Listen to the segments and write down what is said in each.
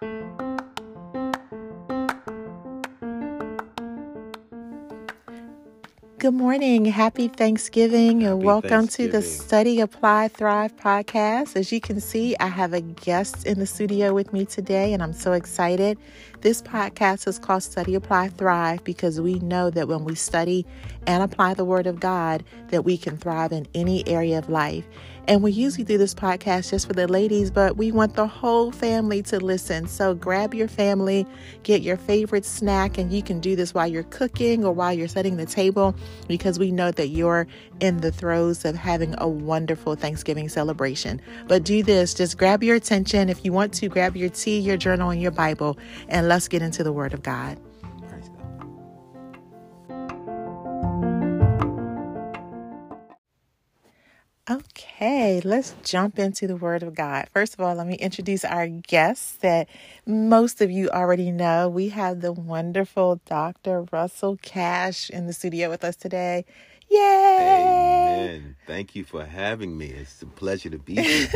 Good morning. Happy Thanksgiving and Happy welcome to the Study Apply Thrive podcast. As you can see, I have a guest in the studio with me today and I'm so excited. This podcast is called Study Apply Thrive because we know that when we study and apply the word of God that we can thrive in any area of life. And we usually do this podcast just for the ladies, but we want the whole family to listen. So grab your family, get your favorite snack, and you can do this while you're cooking or while you're setting the table because we know that you're in the throes of having a wonderful Thanksgiving celebration. But do this, just grab your attention. If you want to, grab your tea, your journal, and your Bible, and let's get into the Word of God. Okay, let's jump into the Word of God. First of all, let me introduce our guests that most of you already know. We have the wonderful Dr. Russell Cash in the studio with us today. Yay! Amen. Thank you for having me. It's a pleasure to be here.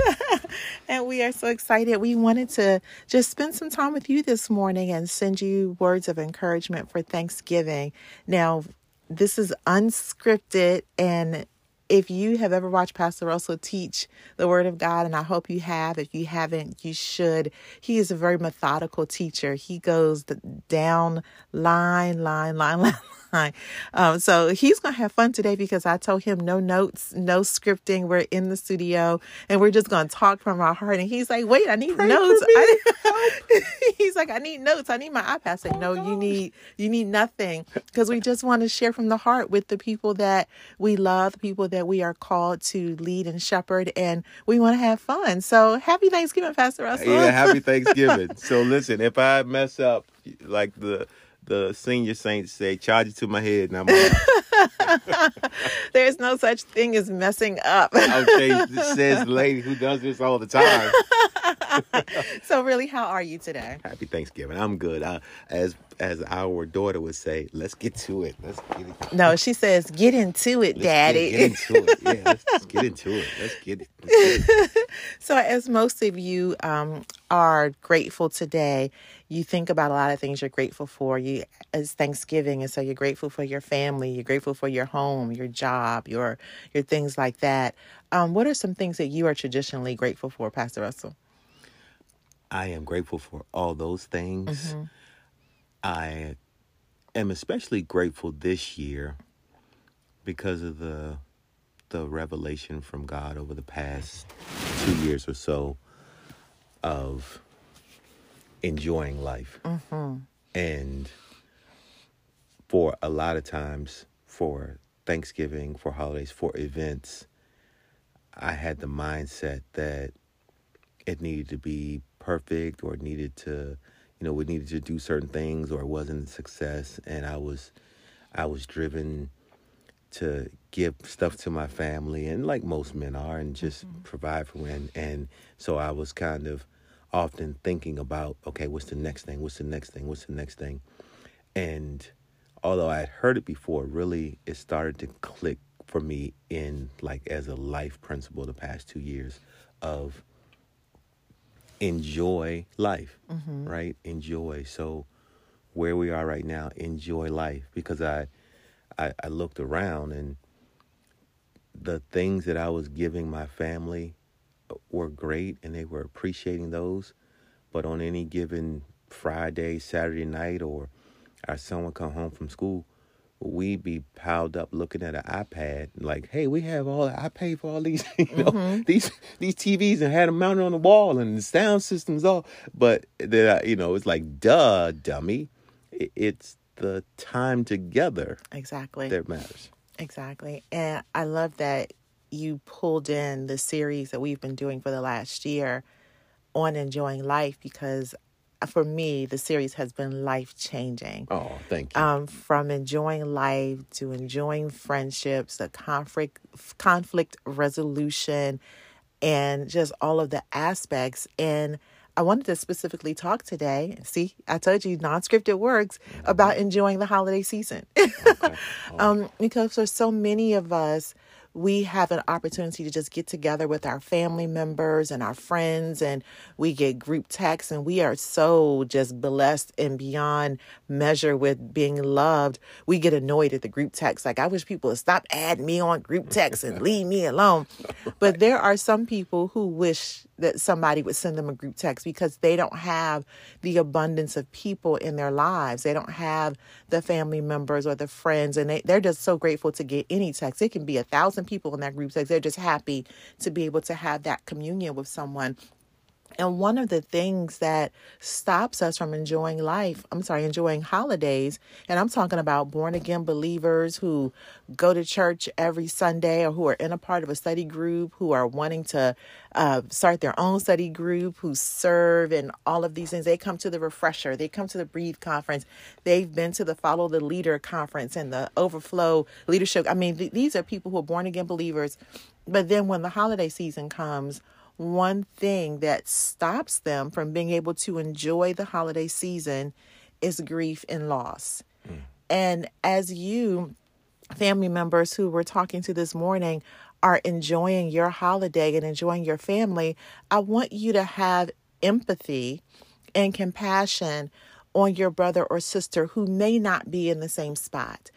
And we are so excited. We wanted to just spend some time with you this morning and send you words of encouragement for Thanksgiving. Now, this is unscripted and if you have ever watched Pastor Russell teach the Word of God, and I hope you have, if you haven't, you should. He is a very methodical teacher. He goes down line, line, line, line. Um, so he's going to have fun today because I told him no notes, no scripting. We're in the studio and we're just going to talk from our heart. And he's like, wait, I need Pray notes. I- he's like, I need notes. I need my iPad. I said, no, you need, you need nothing because we just want to share from the heart with the people that we love, the people that we are called to lead and shepherd, and we want to have fun. So happy Thanksgiving, Pastor Russell. yeah, happy Thanksgiving. So listen, if I mess up, like the the senior saints say, charge it to my head, and I'm There's no such thing as messing up. okay. Says the lady who does this all the time. so really, how are you today? Happy Thanksgiving. I'm good. I, as as our daughter would say, let's get to it. Let's get it. No, she says, get into it, Let's Daddy. Get, get into it. Yeah, let's, let's get into it. Let's get it. Let's get it. So, as most of you um, are grateful today, you think about a lot of things you're grateful for. You it's Thanksgiving, and so you're grateful for your family, you're grateful for your home, your job, your your things like that. Um, what are some things that you are traditionally grateful for, Pastor Russell? I am grateful for all those things. I am especially grateful this year because of the the revelation from God over the past two years or so of enjoying life. Mm-hmm. And for a lot of times, for Thanksgiving, for holidays, for events, I had the mindset that it needed to be perfect or it needed to you know we needed to do certain things or it wasn't a success. And i was i was driven to give stuff to my family and like most men are and just mm-hmm. provide for and and so i was kind of often thinking about okay what's the next thing? What's the next thing? What's the next thing? And although i had heard it before really it started to click for me in like as a life principle the past two years of enjoy life, mm-hmm. right? Enjoy. So where we are right now, enjoy life. Because I, I I looked around and the things that I was giving my family were great and they were appreciating those, but on any given Friday, Saturday night or our son would come home from school, we'd be piled up looking at an iPad, like, hey, we have all I paid for all these, you know, mm-hmm. these these TVs and had them mounted on the wall and the sound systems all. But that you know, it's like, duh, dummy. It's the time together Exactly. that matters. Exactly. And I love that you pulled in the series that we've been doing for the last year on enjoying life because uh, for me, the series has been life changing. Oh, thank you. Um, from enjoying life to enjoying friendships, the conflict conflict resolution, and just all of the aspects. And I wanted to specifically talk today. See, I told you non-scripted works about enjoying the holiday season. Okay. um, because there's so many of us we have an opportunity to just get together with our family members and our friends and we get group texts and we are so just blessed and beyond measure with being loved. We get annoyed at the group text. Like i wish people would stop adding me on group text and leave me alone. But there are some people who wish that somebody would send them a group text because they don't have the abundance of people in their lives. They don't have the family members or the friends, and they, they're just so grateful to get any text. It can be a thousand people in that group text. They're just happy to be able to have that communion with someone. And one of the things that stops us from enjoying life, I'm sorry, enjoying holidays, and I'm talking about born again believers who go to church every Sunday or who are in a part of a study group, who are wanting to uh, start their own study group, who serve, and all of these things. They come to the refresher, they come to the Breathe conference, they've been to the Follow the Leader conference and the Overflow Leadership. I mean, th- these are people who are born again believers. But then when the holiday season comes, one thing that stops them from being able to enjoy the holiday season is grief and loss. Mm. And as you, family members who we're talking to this morning, are enjoying your holiday and enjoying your family, I want you to have empathy and compassion on your brother or sister who may not be in the same spot.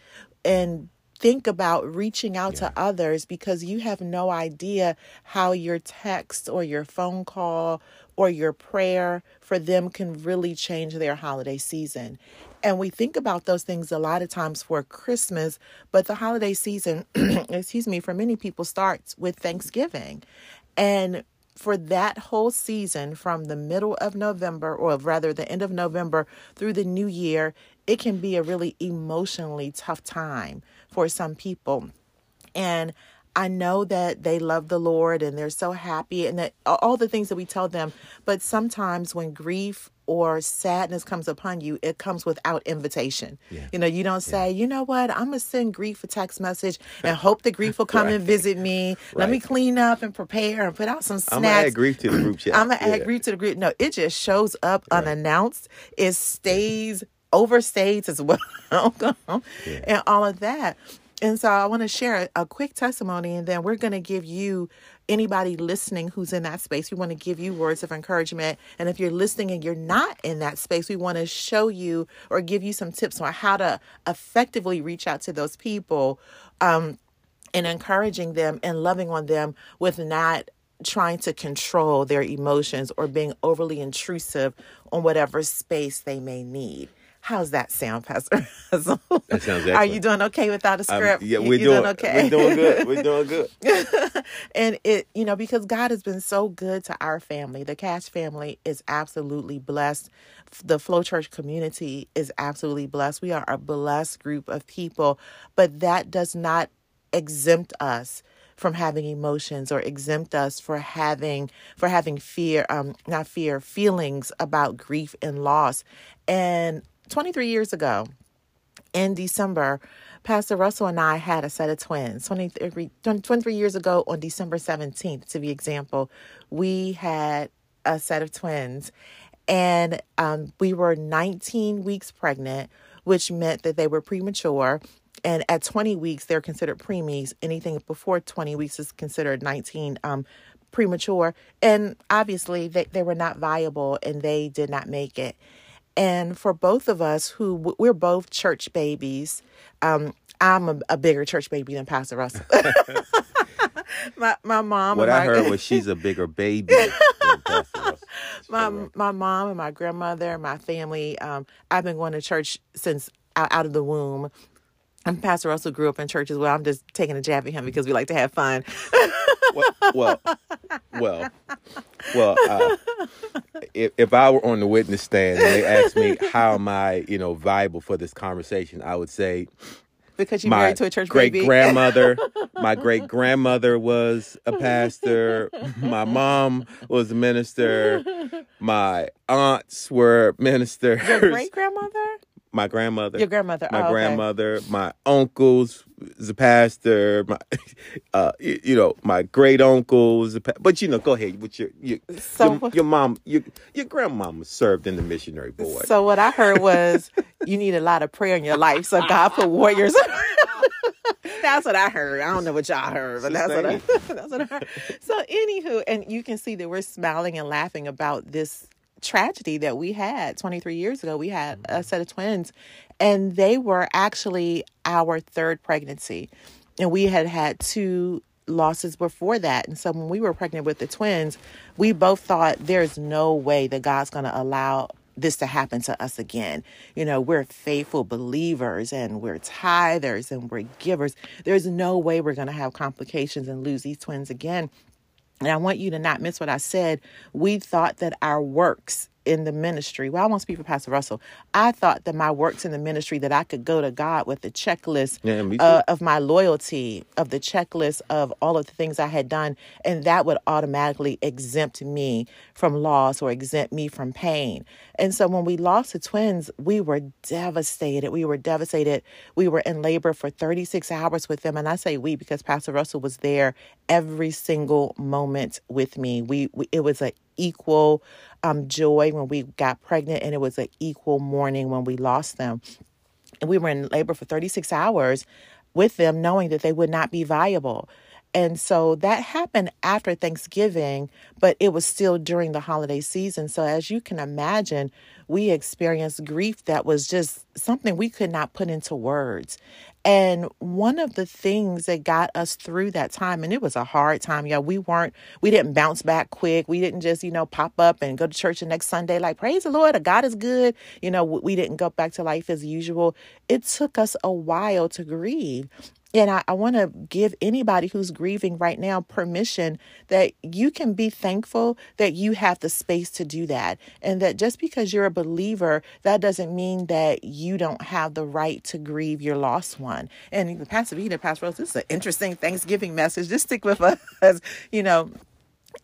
And think about reaching out yeah. to others because you have no idea how your text or your phone call or your prayer for them can really change their holiday season. And we think about those things a lot of times for Christmas, but the holiday season, excuse me, for many people starts with Thanksgiving. And for that whole season from the middle of November, or rather the end of November through the new year, it can be a really emotionally tough time for some people. And I know that they love the Lord and they're so happy and that all the things that we tell them. But sometimes when grief or sadness comes upon you, it comes without invitation. Yeah. You know, you don't say, yeah. you know what, I'm gonna send grief a text message and hope the grief will come right. and visit me. Right. Let me clean up and prepare and put out some snacks. I'm gonna add grief to the group chat. I'm gonna yeah. add grief to the group. No, it just shows up right. unannounced. It stays overstays as well yeah. and all of that. And so I want to share a, a quick testimony and then we're going to give you anybody listening who's in that space. We want to give you words of encouragement. And if you're listening and you're not in that space, we want to show you or give you some tips on how to effectively reach out to those people um, and encouraging them and loving on them with not trying to control their emotions or being overly intrusive on whatever space they may need. How's that sound, Pastor That sounds excellent. Are you doing okay without a script? Um, yeah, we're doing, doing, okay. We're doing good. We're doing good. and it, you know, because God has been so good to our family. The Cash family is absolutely blessed. The Flow Church community is absolutely blessed. We are a blessed group of people, but that does not exempt us from having emotions or exempt us for having for having fear um not fear feelings about grief and loss and 23 years ago in December, Pastor Russell and I had a set of twins. 23, 23 years ago on December 17th, to be example, we had a set of twins. And um, we were 19 weeks pregnant, which meant that they were premature. And at 20 weeks, they're considered preemies. Anything before 20 weeks is considered 19 um, premature. And obviously, they, they were not viable and they did not make it. And for both of us who we're both church babies, um, I'm a, a, bigger church baby than Pastor Russell. my my mom. What I heard was she's a bigger baby. my my mom and my grandmother and my family. Um, I've been going to church since out, out of the womb. And Pastor Russell grew up in church as well. I'm just taking a jab at him because we like to have fun. well, well, well, well uh, if, if I were on the witness stand and they asked me how am I, you know, viable for this conversation, I would say because you married to a church great grandmother. my great grandmother was a pastor. My mom was a minister. My aunts were ministers. Your great grandmother? My grandmother. Your grandmother. My oh, grandmother. My uncles a pastor. My, uh, you, know, my great uncles. but you know, go ahead with your your, so, your, your mom. Your your grandmama served in the missionary board. So what I heard was you need a lot of prayer in your life. So God put warriors. that's what I heard. I don't know what y'all heard, but that's what, I, that's what I heard. So, anywho, and you can see that we're smiling and laughing about this tragedy that we had 23 years ago. We had a mm-hmm. set of twins, and they were actually our third pregnancy. And we had had two losses before that. And so when we were pregnant with the twins, we both thought there's no way that God's going to allow this to happen to us again. You know, we're faithful believers and we're tithers and we're givers. There's no way we're going to have complications and lose these twins again. And I want you to not miss what I said. We thought that our works in the ministry. Well, I won't speak for Pastor Russell. I thought that my works in the ministry that I could go to God with the checklist Yeah, uh, of my loyalty, of the checklist of all of the things I had done, and that would automatically exempt me from loss or exempt me from pain. And so when we lost the twins, we were devastated. We were devastated. We were in labor for 36 hours with them, and I say we because Pastor Russell was there every single moment with me. We, we it was an equal um, joy when we got pregnant, and it was an equal mourning when we lost them. And we were in labor for 36 hours with them, knowing that they would not be viable. And so that happened after Thanksgiving, but it was still during the holiday season. So, as you can imagine, we experienced grief that was just something we could not put into words. And one of the things that got us through that time, and it was a hard time, y'all. We weren't, we didn't bounce back quick. We didn't just, you know, pop up and go to church the next Sunday, like, praise the Lord, God is good. You know, we didn't go back to life as usual. It took us a while to grieve. And I, I want to give anybody who's grieving right now permission that you can be thankful that you have the space to do that. And that just because you're a believer, that doesn't mean that you don't have the right to grieve your lost one. And even Pastor Vita, Pastor Rose, this is an interesting Thanksgiving message. Just stick with us, you know.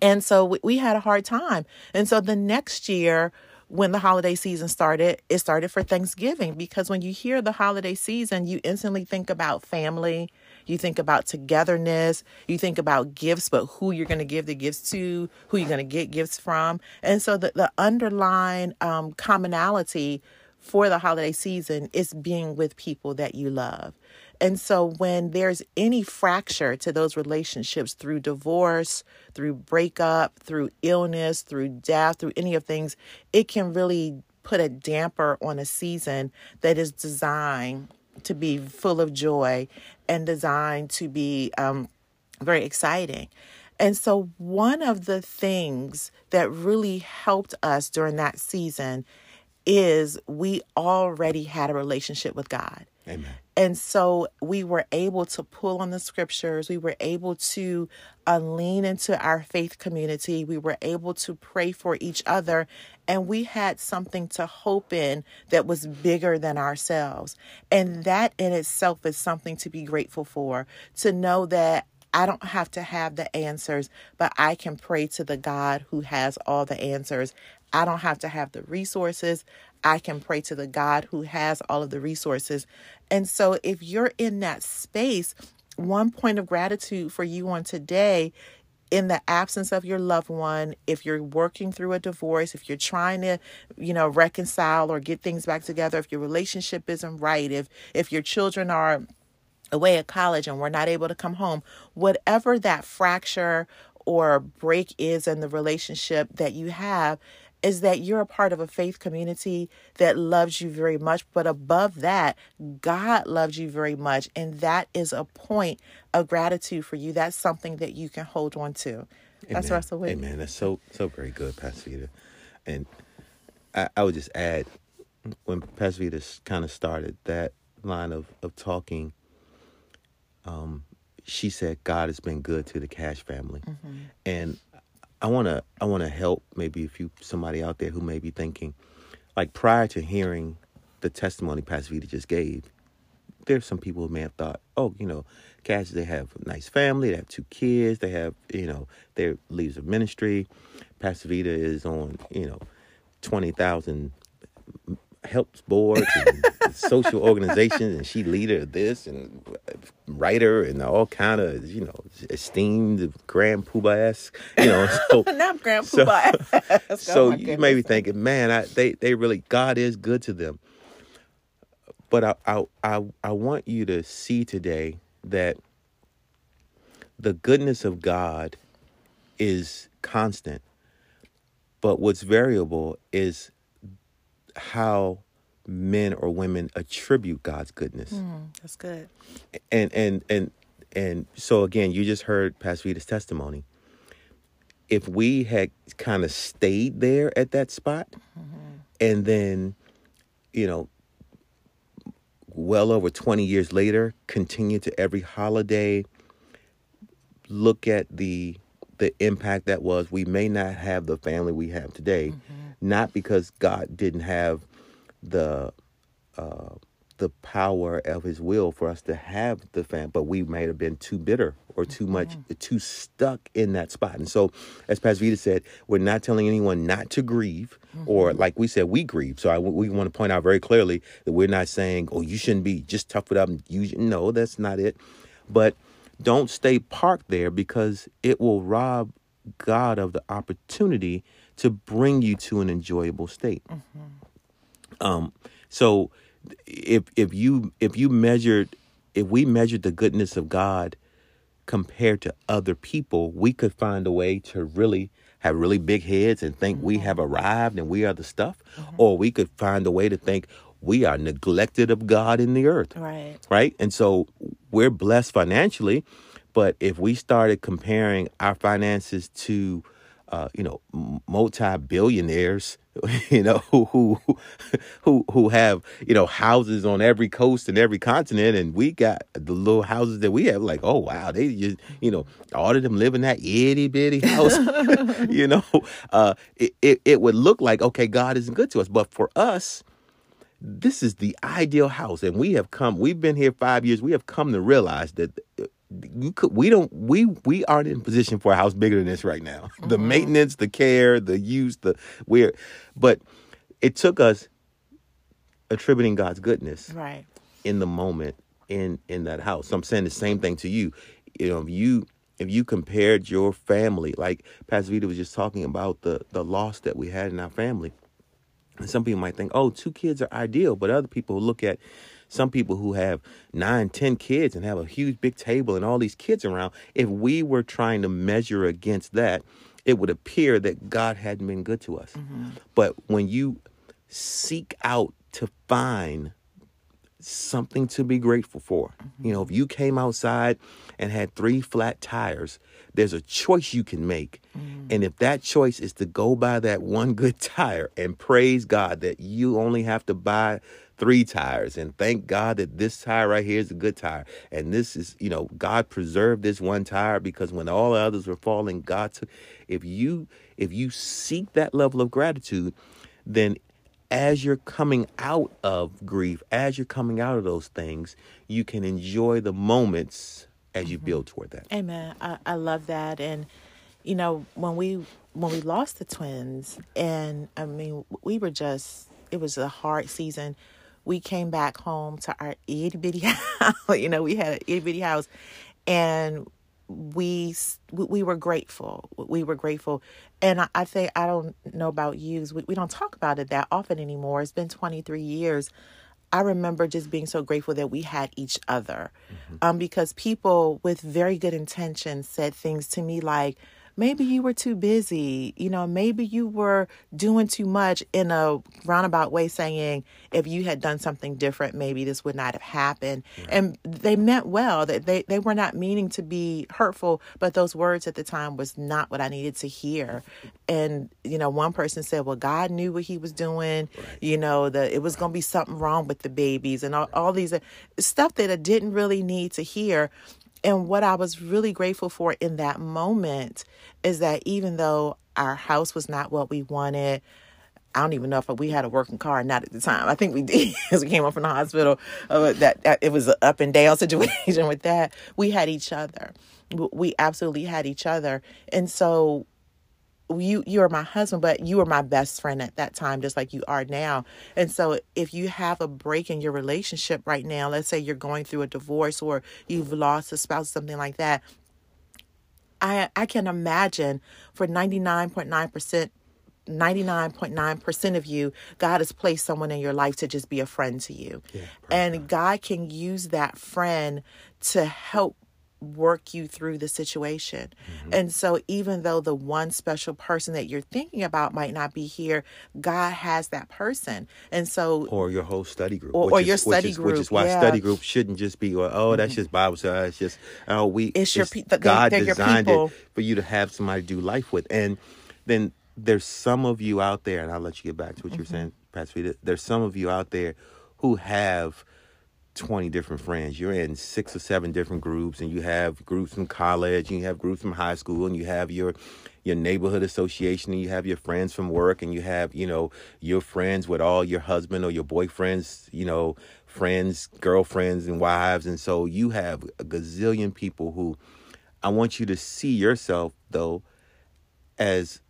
And so we, we had a hard time. And so the next year, when the holiday season started, it started for Thanksgiving because when you hear the holiday season, you instantly think about family, you think about togetherness, you think about gifts, but who you're going to give the gifts to, who you're going to get gifts from. And so the, the underlying um, commonality for the holiday season is being with people that you love. And so when there's any fracture to those relationships through divorce, through breakup, through illness, through death, through any of things, it can really put a damper on a season that is designed to be full of joy and designed to be um, very exciting. And so, one of the things that really helped us during that season is we already had a relationship with God. Amen. And so we were able to pull on the scriptures. We were able to uh, lean into our faith community. We were able to pray for each other. And we had something to hope in that was bigger than ourselves. And that in itself is something to be grateful for. To know that I don't have to have the answers, but I can pray to the God who has all the answers. I don't have to have the resources. I can pray to the God who has all of the resources. And so, if you're in that space, one point of gratitude for you on today, in the absence of your loved one, if you're working through a divorce, if you're trying to, you know, reconcile or get things back together, if your relationship isn't right, if if your children are away at college and we're not able to come home, whatever that fracture or break is in the relationship that you have, is that you're a part of a faith community that loves you very much. But above that, God loves you very much. And that is a point of gratitude for you. That's something that you can hold on to. That's Amen. Russell Whitney. Amen. That's so so very good, Pastor Vita. And I, I would just add when Pastor Vita kind of started that line of, of talking, um, she said God has been good to the Cash family. And I wanna I wanna help maybe if you somebody out there who may be thinking, like prior to hearing the testimony Pastor Vita just gave, there's some people who may have thought, oh, you know, Cash, they have a nice family, they have two kids, they have, you know, their leaves of ministry. Pastor Vita is on, you know, 20,000 helps boards and social organizations and she leader of this and writer and all kind of, you know, esteemed grand poobah esque, you know, so Not Grand so- Poobah. Oh, so my you may be thinking, man, I, they they really God is good to them. But I I I, I want you to see today that the goodness of God is constant, but what's variable is how men or women attribute God's goodness. Mm, that's good. And and and and so again, you just heard Pastor Vita's testimony. If we had kind of stayed there at that spot, mm-hmm. and then, you know, well over 20 years later, continue to every holiday look at the the impact that was, we may not have the family we have today, mm-hmm. not because God didn't have the uh, the power of His will for us to have the family, but we might have been too bitter or too mm-hmm. much too stuck in that spot. And so, as Pastor Vita said, we're not telling anyone not to grieve, mm-hmm. or like we said, we grieve. So I, we want to point out very clearly that we're not saying, "Oh, you shouldn't be just tough it up." You no, that's not it. But don't stay parked there because it will rob God of the opportunity to bring you to an enjoyable state. Mm-hmm. Um, so if if you if you measured if we measured the goodness of God compared to other people, we could find a way to really have really big heads and think mm-hmm. we have arrived and we are the stuff, mm-hmm. or we could find a way to think we are neglected of God in the earth. Right. Right? And so we're blessed financially, but if we started comparing our finances to uh, you know, multi-billionaires, you know, who who who who have you know houses on every coast and every continent, and we got the little houses that we have. Like, oh wow, they just you know all of them live in that itty bitty house. you know, uh, it, it it would look like okay, God isn't good to us, but for us, this is the ideal house, and we have come. We've been here five years. We have come to realize that you could we don't we we aren't in position for a house bigger than this right now. Mm-hmm. The maintenance, the care, the use, the we're but it took us attributing God's goodness right in the moment in in that house. So I'm saying the same thing to you. You know, if you if you compared your family, like Pastor Vita was just talking about the the loss that we had in our family. And some people might think, oh, two kids are ideal, but other people look at some people who have nine, ten kids and have a huge big table and all these kids around, if we were trying to measure against that, it would appear that God hadn't been good to us. Mm-hmm. But when you seek out to find something to be grateful for, mm-hmm. you know, if you came outside and had three flat tires, there's a choice you can make. Mm. And if that choice is to go buy that one good tire and praise God that you only have to buy three tires and thank God that this tire right here is a good tire. And this is, you know, God preserved this one tire because when all the others were falling, God took if you if you seek that level of gratitude, then as you're coming out of grief, as you're coming out of those things, you can enjoy the moments as you mm-hmm. build toward that. Amen. I, I love that. And you know, when we when we lost the twins and I mean we were just it was a hard season we came back home to our itty bitty house. you know, we had an itty bitty house, and we we were grateful. We were grateful, and I, I think I don't know about you. We, we don't talk about it that often anymore. It's been twenty three years. I remember just being so grateful that we had each other, mm-hmm. um, because people with very good intentions said things to me like maybe you were too busy. You know, maybe you were doing too much in a roundabout way, saying if you had done something different, maybe this would not have happened. Right. And they meant well. That they, they were not meaning to be hurtful, but those words at the time was not what I needed to hear. And, you know, one person said, well, God knew what he was doing. Right. You know, that it was going to be something wrong with the babies and all, all these uh, stuff that I didn't really need to hear. And what I was really grateful for in that moment is that even though our house was not what we wanted, I don't even know if we had a working car not at the time. I think we did as we came up from the hospital. Uh, that, that it was an up and down situation with that. We had each other. We absolutely had each other, and so you you are my husband but you were my best friend at that time just like you are now and so if you have a break in your relationship right now let's say you're going through a divorce or you've lost a spouse something like that i i can imagine for 99.9% 99.9% of you, God has placed someone in your life to just be a friend to you. Yeah, and God can use that friend to help work you through the situation. Mm-hmm. And so, even though the one special person that you're thinking about might not be here, God has that person. And so, or your whole study group, Or- or is- your which study is, which is group, why yeah. study group shouldn't just be, well, oh, that's just Bible study. It's just, oh, we. It's your pe- they- God they're your designed it for you to have somebody to do life with, and then there's some of you out there, and I'll let you get back to what Mm-hmm. you're saying, Pastor. There's some of you out there who have 20 different friends. You're in six or seven different groups and you have groups from college and you have groups from high school and you have your your neighborhood association and you have your friends from work and you have, you know, your friends with all your husband or your boyfriends, you know, friends, girlfriends and wives and so you have a gazillion people who I want you to see yourself though as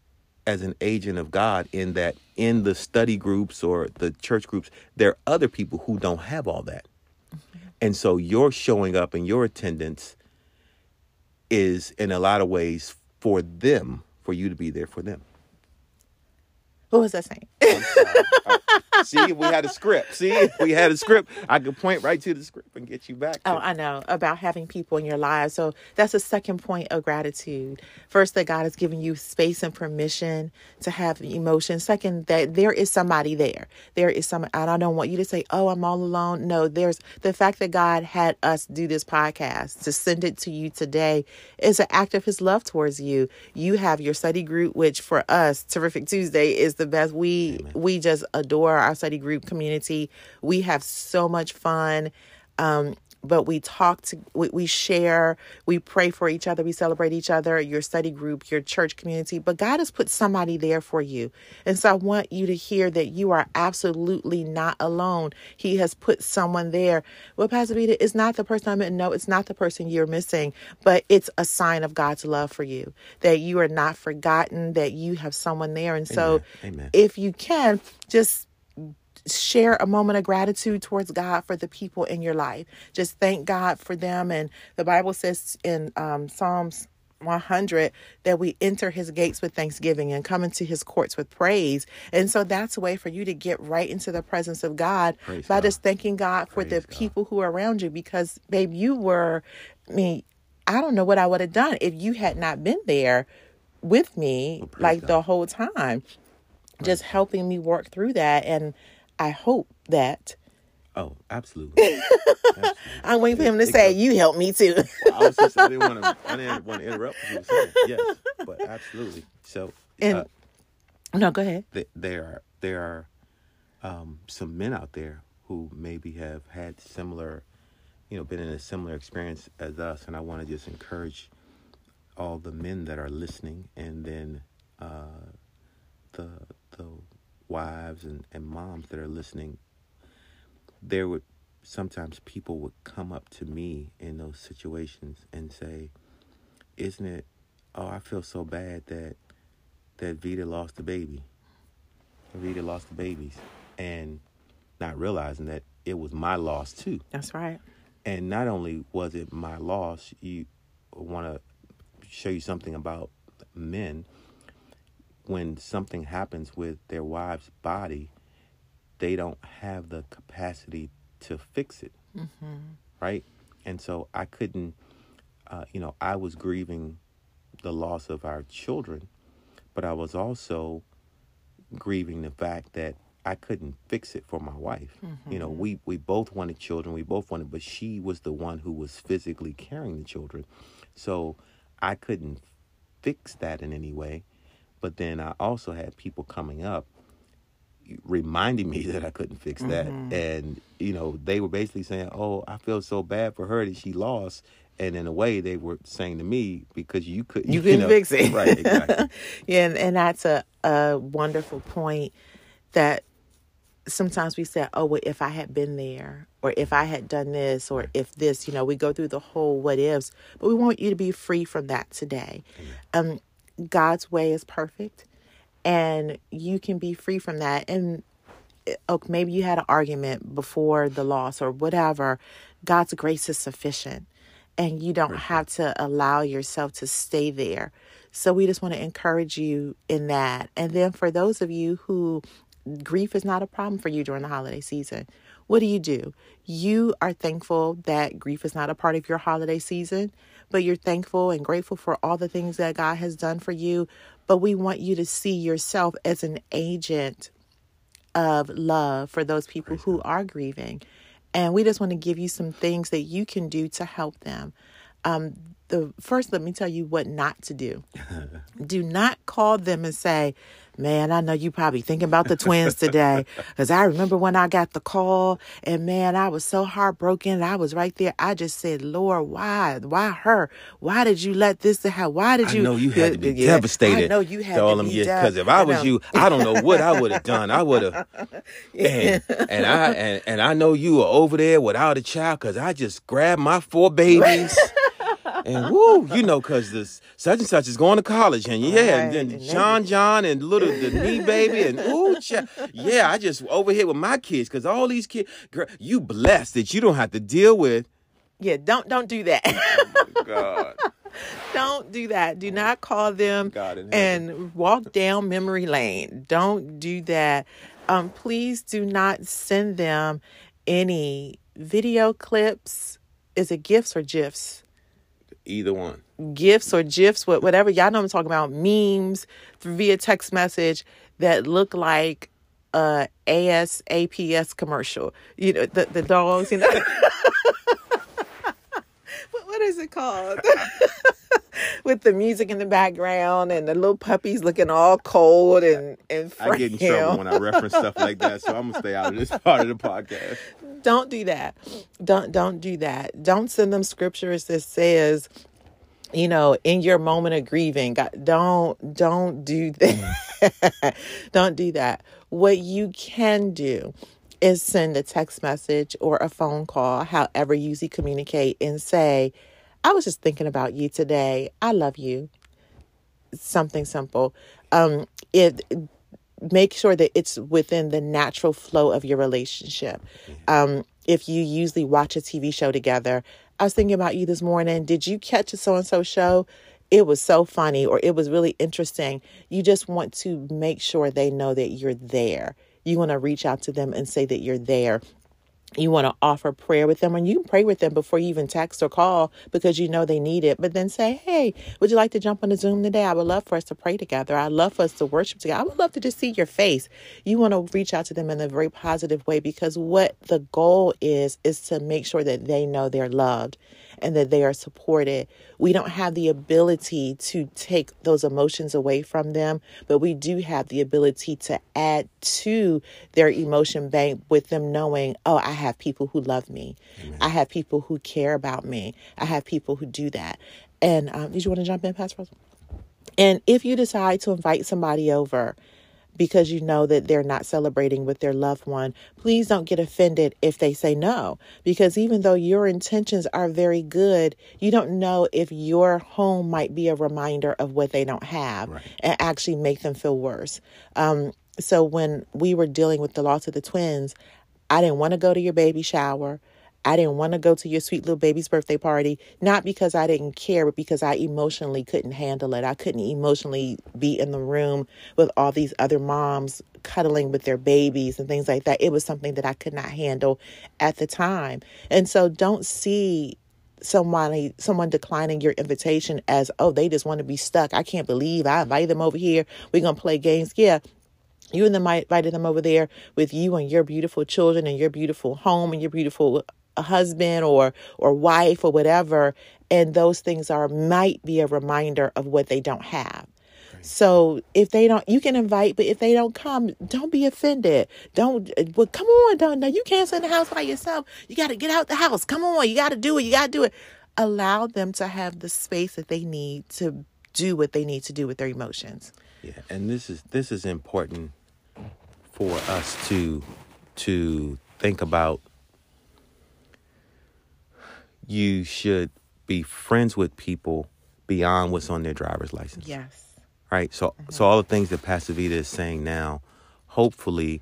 as an agent of God in that in the study groups or the church groups, there are other people who don't have all that. And so your showing up and your attendance is in a lot of ways for them, for you to be there for them. What was that saying? See, we had a script. See, we had a script. I could point right to the script and get you back. Oh, I know about having people in your lives. So that's a second point of gratitude. First, that God has given you space and permission to have emotion. Second, that there is somebody there. There is some, and I don't want you to say, oh, I'm all alone. No, there's the fact that God had us do this podcast to send it to you today is an act of his love towards you. You have your study group, which for us, Terrific Tuesday is the best. We, we just adore our study group community. We have so much fun. Um, but we talk to we, we share we pray for each other we celebrate each other your study group your church community but god has put somebody there for you. And so i want you to hear that you are absolutely not alone. He has put someone there. Well pastor Vita, it's not the person i'm in. No it's not the person you're missing but it's a sign of god's love for you that you are not forgotten that you have someone there. And so Amen. Amen. if you can just share a moment of gratitude towards God for the people in your life. Just thank God for them. And the Bible says in um, Psalms 100 that we enter his gates with thanksgiving and come into his courts with praise. And so that's a way for you to get right into the presence of God Praise by God. just thanking God for Praise the God. people who are around you because, babe, you were, I mean, I don't know what I would have done if you had not been there with me praise like God. the whole time just helping me work through that and i hope that Oh, absolutely. absolutely. i'm waiting for him to say you helped me too I was just I didn't want to I didn't want to interrupt what you were saying. Yes, but absolutely. So and uh, no go ahead th- there are there are um, some men out there who maybe have had similar, you know, been in a similar experience as us, and I want to just encourage all the men that are listening, and then uh, the the wives and, and moms that are listening. There would sometimes people would come up to me in those situations and say, "Isn't it? Oh, I feel so bad that that Vita lost the baby." Rita lost the babies and not realizing that it was my loss too. that's right And not only was it my loss, you want to show you something about men. When something happens with their wife's body, they don't have the capacity to fix it. Right? And so I couldn't, uh, you know, I was grieving the loss of our children, but I was also grieving the fact that I couldn't fix it for my wife. You know, we we both wanted children, we both wanted, but she was the one who was physically carrying the children. So I couldn't fix that in any way. But then I also had people coming up reminding me that I couldn't fix that. And, you know, they were basically saying, Oh, I feel so bad for her that she lost. And in a way, they were saying to me, because you couldn't, you couldn't know, fix it Right, exactly. yeah and, and that's a, a wonderful point that sometimes we say oh well if i had been there or if i had done this or if this you know we go through the whole what ifs but we want you to be free from that today um god's way is perfect and you can be free from that and oh, maybe you had an argument before the loss or whatever god's grace is sufficient and you don't have to allow yourself to stay there So we just want to encourage you in that. And then for those of you who grief is not a problem for you during the holiday season, what do you do? You are thankful that grief is not a part of your holiday season, but you're thankful and grateful for all the things that God has done for you. But we want you to see yourself as an agent of love for those people who are grieving. And we just want to give you some things that you can do to help them. Um, the first, let me tell you what not to do. do not call them and say, Man, I know you probably thinking about the twins today. Because I remember when I got the call, and man, I was so heartbroken. I was right there. I just said, Lord, why? Why her? Why did you let this happen? Why did you? I know you had to be yeah, devastated. I know you had to all them be Because if I was you, I don't know what I would have done. I would have. and, and I and, and I know you were over there without a child because I just grabbed my four babies and woo, you know, cause this such and such is going to college, and yeah, right. and then John John and little the me baby, and ooh, yeah, I just over here with my kids, cause all these kids, girl, you blessed that you don't have to deal with. Yeah, don't don't do that. Oh God. don't do that. Do not call them and walk down memory lane. Don't do that. Um, please do not send them any video clips. Is it gifts or gifs? Either one. Gifts or GIFs, whatever. Y'all know I'm talking about memes via text message that look like a ASPCA commercial. You know, the, the dogs, you know. what, what is it called? With the music in the background and the little puppies looking all cold and, and frail. I get in trouble when I reference stuff like that, so I'm gonna stay out of this part of the podcast. Don't do that. Don't don't do that. Don't send them scriptures that says you know, in your moment of grieving, God, don't don't do that. Mm. don't do that. What you can do is send a text message or a phone call, however you usually communicate, and say, "I was just thinking about you today. I love you." Something simple. Um, it make sure that it's within the natural flow of your relationship. Um, if you usually watch a TV show together, I was thinking about you this morning. Did you catch a so and so show? It was so funny or it was really interesting. You just want to make sure they know that you're there. You want to reach out to them and say that you're there you want to offer prayer with them and you can pray with them before you even text or call because you know they need it. But then say hey would you like to jump on the zoom today? I would love for us to pray together. I'd love for us to worship together. I would love to just see your face. You want to reach out to them in a very positive way because what the goal is is to make sure that they know they're loved and that they are supported. We don't have the ability to take those emotions away from them, but we do have the ability to add to their emotion bank with them knowing, oh, I have people who love me. Amen. I have people who care about me. I have people who do that. And um, did you want to jump in, Pastor? Russell? And if you decide to invite somebody over, because you know that they're not celebrating with their loved one, please don't get offended if they say no. Because even though your intentions are very good, you don't know if your home might be a reminder of what they don't have right. and actually make them feel worse. Um, so when we were dealing with the loss of the twins, I didn't want to go to your baby shower. I didn't want to go to your sweet little baby's birthday party, not because I didn't care, but because I emotionally couldn't handle it. I couldn't emotionally be in the room with all these other moms cuddling with their babies and things like that. It was something that I could not handle at the time. And so don't see someone someone declining your invitation as oh they just want to be stuck i can't believe i invited them over here we're gonna play games yeah you and them invited them over there with you and your beautiful children and your beautiful home and your beautiful a husband or or wife or whatever and those things are might be a reminder of what they don't have. So if they don't you can invite but if they don't come don't be offended. Don't uh, well come on don't no you can't sit in the house by yourself. You got to get out the house. Come on you got to do it you got to do it. Allow them to have the space that they need to do what they need to do with their emotions. Yeah and this is this is important for us to to think about you should be friends with people beyond what's on their driver's license. Yes. Right. So mm-hmm. so all the things that Pastor Vita is saying now, hopefully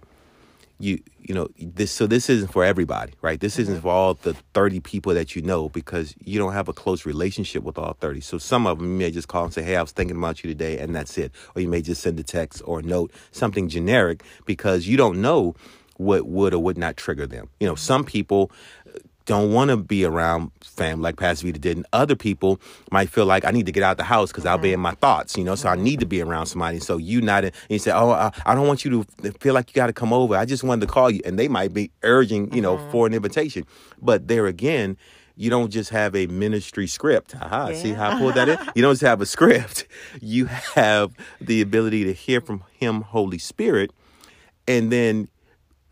you you know this so this isn't for everybody right this mm-hmm. isn't for all the 30 people that you know because you don't have a close relationship with all 30 so some of them you may just call and say hey i was thinking about you today and that's it or you may just send a text or a note something generic because you don't know what would or would not trigger them you know some people don't want to be around fam like Pastor Vita did. And other people might feel like I need to get out the house because mm-hmm. I'll be in my thoughts, you know, so I need to be around somebody. So you not, and you say, oh, I, I don't want you to feel like you got to come over. I just wanted to call you. And they might be urging, you know, mm-hmm. for an invitation. But there again, you don't just have a ministry script. Aha, yeah. see how I pulled that in? You don't just have a script. You have the ability to hear from Him, Holy Spirit, and then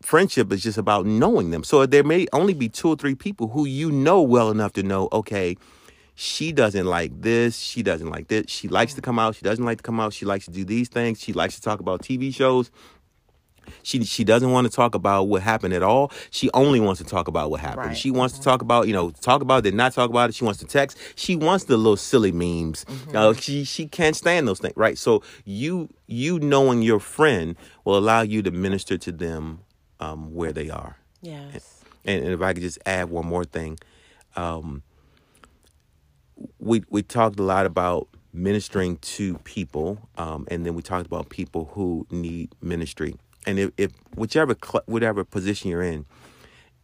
friendship is just about knowing them. So there may only be two or three people who you know well enough to know, okay, she doesn't like this, she doesn't like this. She likes to come out, she doesn't like to come out, she likes to do these things, she likes to talk about TV shows. She she doesn't want to talk about what happened at all. She only wants to talk about what happened. Right. She wants mm-hmm. to talk about, you know, talk about it, not talk about it. She wants to text. She wants the little silly memes. Mm-hmm. Uh, she she can't stand those things, right? So you you knowing your friend will allow you to minister to them um, where they are. Yes. And, and, if I could just add one more thing, um, we we talked a lot about ministering to people, um, and then we talked about people who need ministry. And if, if whichever cl- whatever position you're in,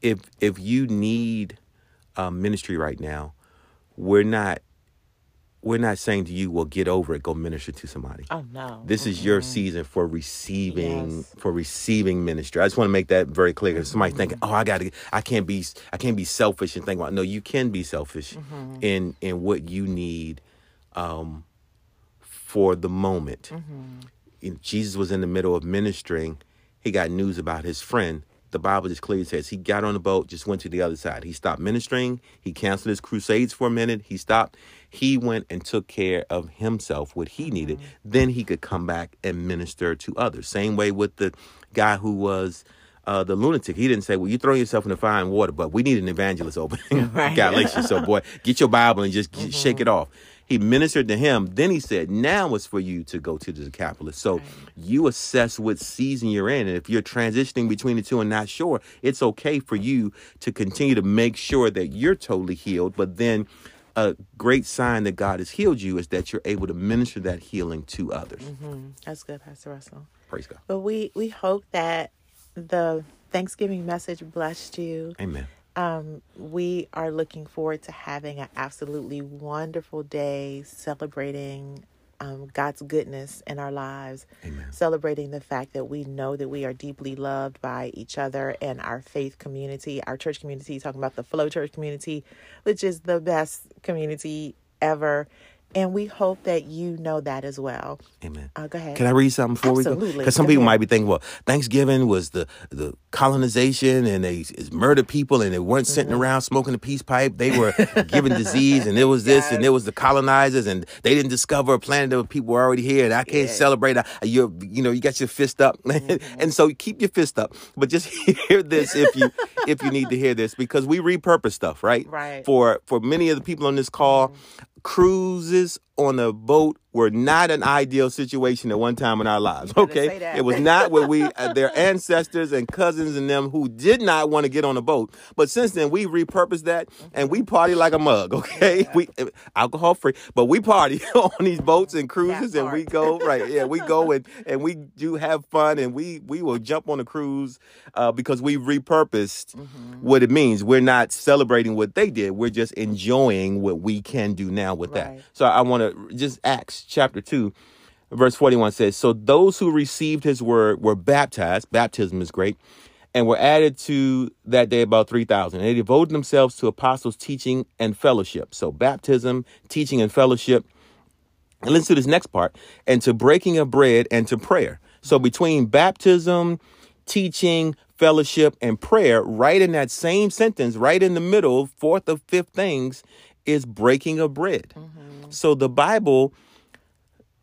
if if you need um, ministry right now, we're not we're not saying to you, well, get over it, go minister to somebody. Oh no. This mm-hmm. is your season for receiving yes. for receiving ministry. I just want to make that very clear. Because somebody mm-hmm. thinking, oh, I gotta I can't be I can't be selfish and think about no, you can be selfish mm-hmm. in in what you need um for the moment. Mm-hmm. Jesus was in the middle of ministering. He got news about his friend the Bible just clearly says he got on the boat, just went to the other side. He stopped ministering. He canceled his crusades for a minute. He stopped. He went and took care of himself, what he needed. Mm-hmm. Then he could come back and minister to others. Same way with the guy who was uh, the lunatic. He didn't say, "Well, you throw yourself in the fire and water," but we need an evangelist opening right. Galatians. So, boy, get your Bible and just mm-hmm. shake it off. He ministered to him. Then he said, Now it's for you to go to the Decapolis. So right. you assess what season you're in. And if you're transitioning between the two and not sure, it's okay for you to continue to make sure that you're totally healed. But then a great sign that God has healed you is that you're able to minister that healing to others. Mm-hmm. That's good, Pastor Russell. Praise God. But we, we hope that the Thanksgiving message blessed you. Amen. Um, we are looking forward to having an absolutely wonderful day celebrating um, God's goodness in our lives, Amen. celebrating the fact that we know that we are deeply loved by each other and our faith community, our church community, talking about the Flow Church community, which is the best community ever. And we hope that you know that as well. Amen. Uh, go ahead. Can I read something before Absolutely. we go? Because some go people ahead. might be thinking, well, Thanksgiving was the the colonization and they murdered people and they weren't sitting mm-hmm. around smoking a peace pipe. They were given disease and it was this yes. and it was the colonizers and they didn't discover a planet that people were already here and I can't celebrate. You you know you got your fist up mm-hmm. and so keep your fist up, but just hear this if you if you need to hear this because we repurpose stuff right. Right. For for many of the people on this call. Mm-hmm cruises on a boat were not an ideal situation at one time in our lives. Okay, it was not what we uh, their ancestors and cousins and them who did not want to get on a boat. But since then, we repurposed that and we party like a mug. Okay, yeah. we uh, alcohol free, but we party on these boats and cruises, and we go right. Yeah, we go and and we do have fun, and we we will jump on a cruise uh, because we repurposed mm-hmm. what it means. We're not celebrating what they did. We're just enjoying what we can do now with right. that. So I want to just Acts chapter 2, verse 41 says, So those who received his word were baptized. Baptism is great. And were added to that day about 3,000. They devoted themselves to apostles' teaching and fellowship. So baptism, teaching, and fellowship. And listen to this next part and to breaking of bread and to prayer. So between baptism, teaching, fellowship, and prayer, right in that same sentence, right in the middle, fourth of fifth things, is breaking of bread. Mm-hmm. So the Bible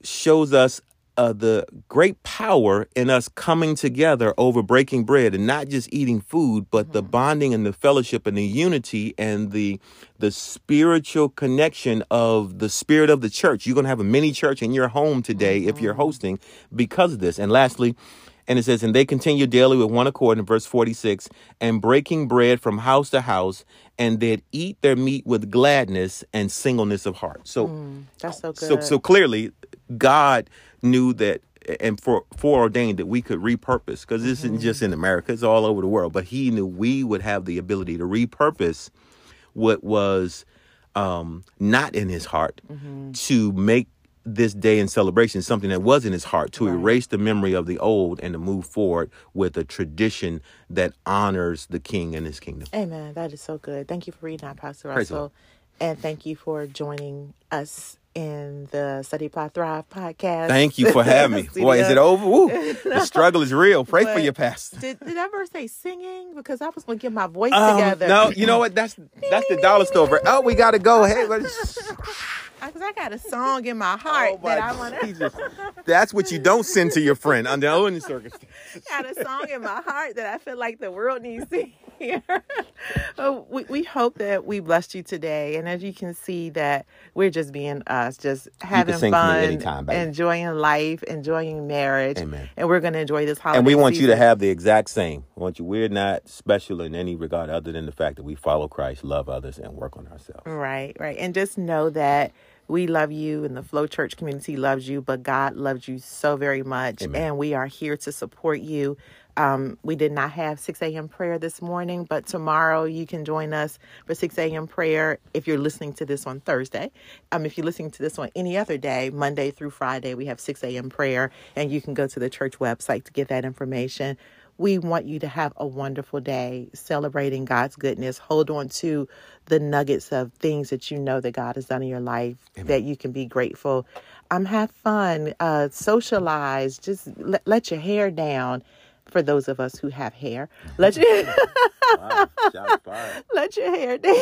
shows us uh, the great power in us coming together over breaking bread and not just eating food, but mm-hmm. the bonding and the fellowship and the unity and the the spiritual connection of the spirit of the church. You're gonna have a mini church in your home today mm-hmm. if you're mm-hmm. hosting because of this. And lastly, And it says, And they continue daily with one accord in verse 46, and breaking bread from house to house, and they'd eat their meat with gladness and singleness of heart. So Mm, that's so so good. so clearly God knew that and for foreordained that we could repurpose because this isn't just in America, it's all over the world. But he knew we would have the ability to repurpose what was um, not in his heart to make this day in celebration something that was in his heart to erase the memory of the old and to move forward with a tradition that honors the king and his kingdom. Amen. That is so good. Thank you for reading that, Pastor Russell. And thank you for joining us in the Study Apply Thrive podcast. Thank you for having me. Boy, is it over? Woo. The struggle is real. Pray for your pastor. Did, did I ever say singing? Because I was going to get my voice Um, together. no, you know what? That's that's the dollar store. Oh, we gotta go. Hey, but- Because I got a song in my heart oh my that I want to. That's what you don't send to your friend under any circumstances. I got a song in my heart that I feel like the world needs to hear. Oh, we, we hope that we blessed you today. And as you can see that we're just being us, just having sing for me fun, enjoying life, enjoying marriage. Amen. And we're going to enjoy this holiday And we want you to have the exact same. We want you. We're not special in any regard other than the fact that we follow Christ, love others, and work on ourselves. Right, right. And just know that we love you and the Flow Church community loves you, but God loves you so very much. Amen. And we are here to support you. Um, we did not have 6 a.m. prayer this morning, but tomorrow you can join us for 6 a.m. prayer if you're listening to this on Thursday. Um, if you're listening to this on any other day, Monday through Friday, we have 6 a.m. prayer, and you can go to the church website to get that information. We want you to have a wonderful day celebrating God's goodness. Hold on to the nuggets of things that you know that God has done in your life that you can be grateful. Um, have fun, uh, socialize, just let, let your hair down. For those of us who have hair, let your Wow, let your hair down.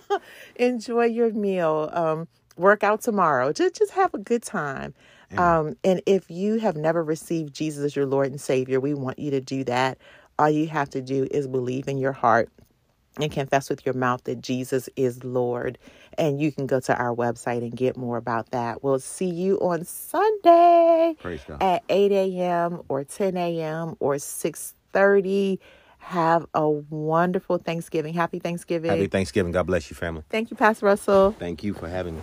Enjoy your meal. Um, work out tomorrow. Just just have a good time. Um, and if you have never received Jesus as your Lord and Savior, we want you to do that. All you have to do is believe in your heart and confess with your mouth that Jesus is Lord. And you can go to our website and get more about that. We'll see you on Sunday at 8 a.m. or 10 a.m. or 6.30. Have a wonderful Thanksgiving. Happy Thanksgiving. Happy Thanksgiving. God bless you, family. Thank you, Pastor Russell. Thank you for having me.